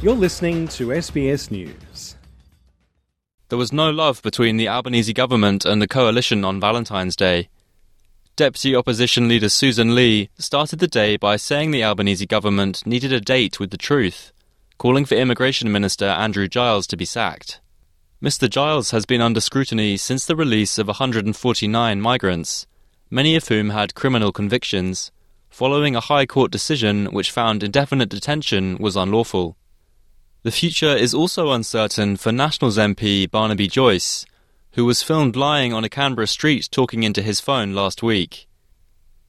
You're listening to SBS News. There was no love between the Albanese government and the coalition on Valentine's Day. Deputy Opposition Leader Susan Lee started the day by saying the Albanese government needed a date with the truth, calling for Immigration Minister Andrew Giles to be sacked. Mr. Giles has been under scrutiny since the release of 149 migrants, many of whom had criminal convictions, following a High Court decision which found indefinite detention was unlawful. The future is also uncertain for Nationals MP Barnaby Joyce, who was filmed lying on a Canberra street talking into his phone last week.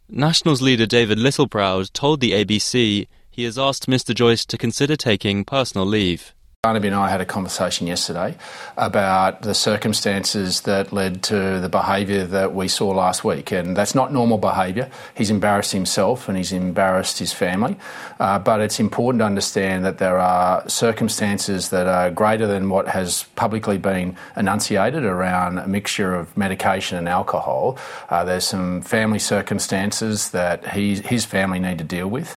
Nationals leader David Littleproud told the ABC he has asked Mr. Joyce to consider taking personal leave. Barnaby and I had a conversation yesterday about the circumstances that led to the behaviour that we saw last week, and that's not normal behaviour. He's embarrassed himself and he's embarrassed his family, uh, but it's important to understand that there are circumstances that are greater than what has publicly been enunciated around a mixture of medication and alcohol. Uh, there's some family circumstances that he, his family need to deal with.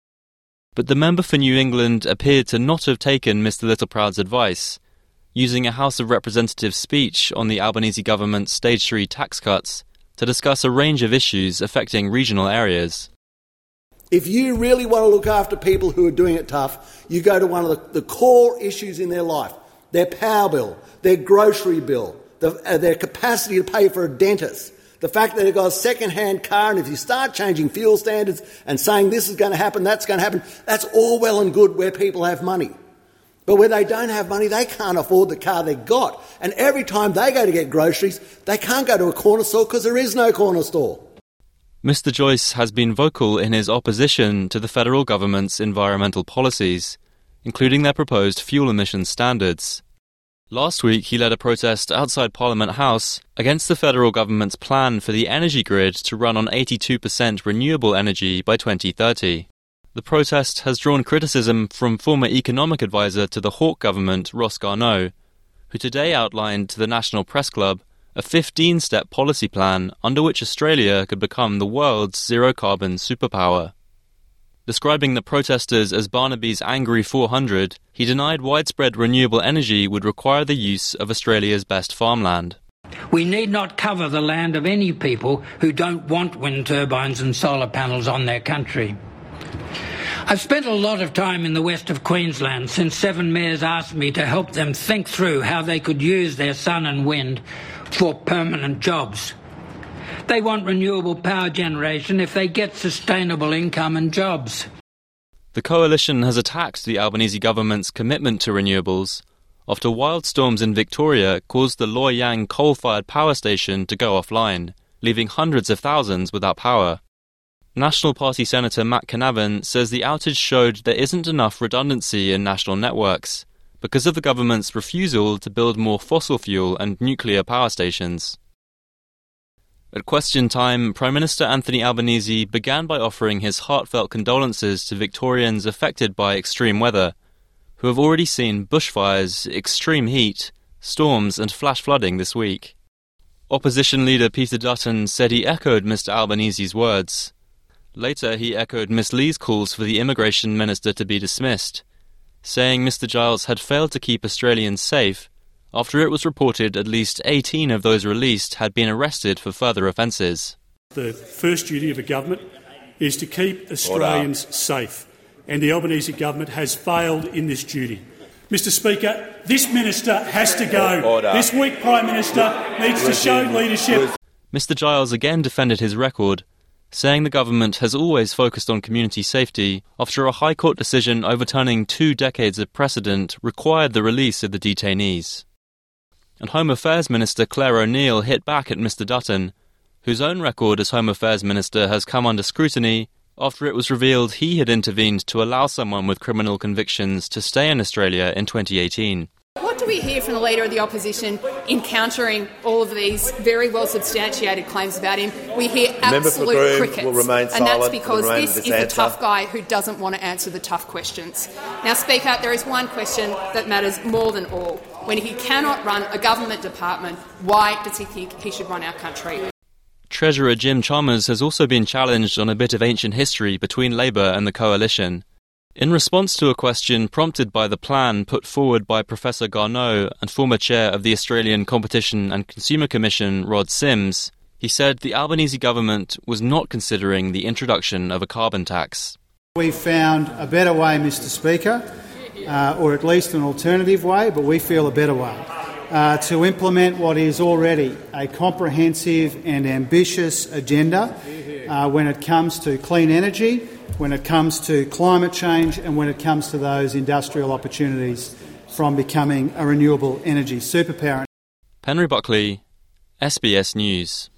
But the member for New England appeared to not have taken Mr. Littleproud's advice, using a House of Representatives speech on the Albanese government's stage 3 tax cuts to discuss a range of issues affecting regional areas. If you really want to look after people who are doing it tough, you go to one of the, the core issues in their life their power bill, their grocery bill, the, uh, their capacity to pay for a dentist, the fact that they've got a second-hand car, and if you start changing fuel standards and saying this is going to happen, that's going to happen, that's all well and good where people have money. But where they don't have money, they can't afford the car they've got. And every time they go to get groceries, they can't go to a corner store because there is no corner store. Mr. Joyce has been vocal in his opposition to the federal government's environmental policies, including their proposed fuel emission standards. Last week, he led a protest outside Parliament House against the federal government's plan for the energy grid to run on 82% renewable energy by 2030. The protest has drawn criticism from former economic advisor to the Hawke government, Ross Garnaut, who today outlined to the National Press Club a 15 step policy plan under which Australia could become the world's zero carbon superpower. Describing the protesters as Barnaby's Angry 400, he denied widespread renewable energy would require the use of Australia's best farmland. We need not cover the land of any people who don't want wind turbines and solar panels on their country. I've spent a lot of time in the west of Queensland since seven mayors asked me to help them think through how they could use their sun and wind for permanent jobs. They want renewable power generation if they get sustainable income and jobs. The coalition has attacked the Albanese government's commitment to renewables after wild storms in Victoria caused the Loy Yang coal fired power station to go offline, leaving hundreds of thousands without power. National Party Senator Matt Canavan says the outage showed there isn't enough redundancy in national networks because of the government's refusal to build more fossil fuel and nuclear power stations. At question time, Prime Minister Anthony Albanese began by offering his heartfelt condolences to Victorians affected by extreme weather, who have already seen bushfires, extreme heat, storms, and flash flooding this week. Opposition leader Peter Dutton said he echoed Mr. Albanese's words. Later, he echoed Miss Lee's calls for the immigration minister to be dismissed, saying Mr. Giles had failed to keep Australians safe after it was reported at least 18 of those released had been arrested for further offences. The first duty of a government is to keep Australians Order. safe, and the Albanese government has failed in this duty. Mr Speaker, this minister has to go. Order. This weak Prime Minister needs to show leadership. Mr Giles again defended his record, saying the government has always focused on community safety after a High Court decision overturning two decades of precedent required the release of the detainees and Home Affairs Minister Clare O'Neil hit back at Mr Dutton, whose own record as Home Affairs Minister has come under scrutiny after it was revealed he had intervened to allow someone with criminal convictions to stay in Australia in 2018. What do we hear from the Leader of the Opposition encountering all of these very well substantiated claims about him? We hear absolute crickets. and that's because this is a tough guy who doesn't want to answer the tough questions. Now, Speaker, there is one question that matters more than all when he cannot run a government department, why does he think he should run our country? Treasurer Jim Chalmers has also been challenged on a bit of ancient history between Labour and the coalition. In response to a question prompted by the plan put forward by Professor Garnaut and former chair of the Australian Competition and Consumer Commission, Rod Sims, he said the Albanese government was not considering the introduction of a carbon tax. We found a better way, Mr. Speaker, uh, or at least an alternative way, but we feel a better way, uh, to implement what is already a comprehensive and ambitious agenda uh, when it comes to clean energy when it comes to climate change and when it comes to those industrial opportunities from becoming a renewable energy superpower. Penry Buckley, SBS News.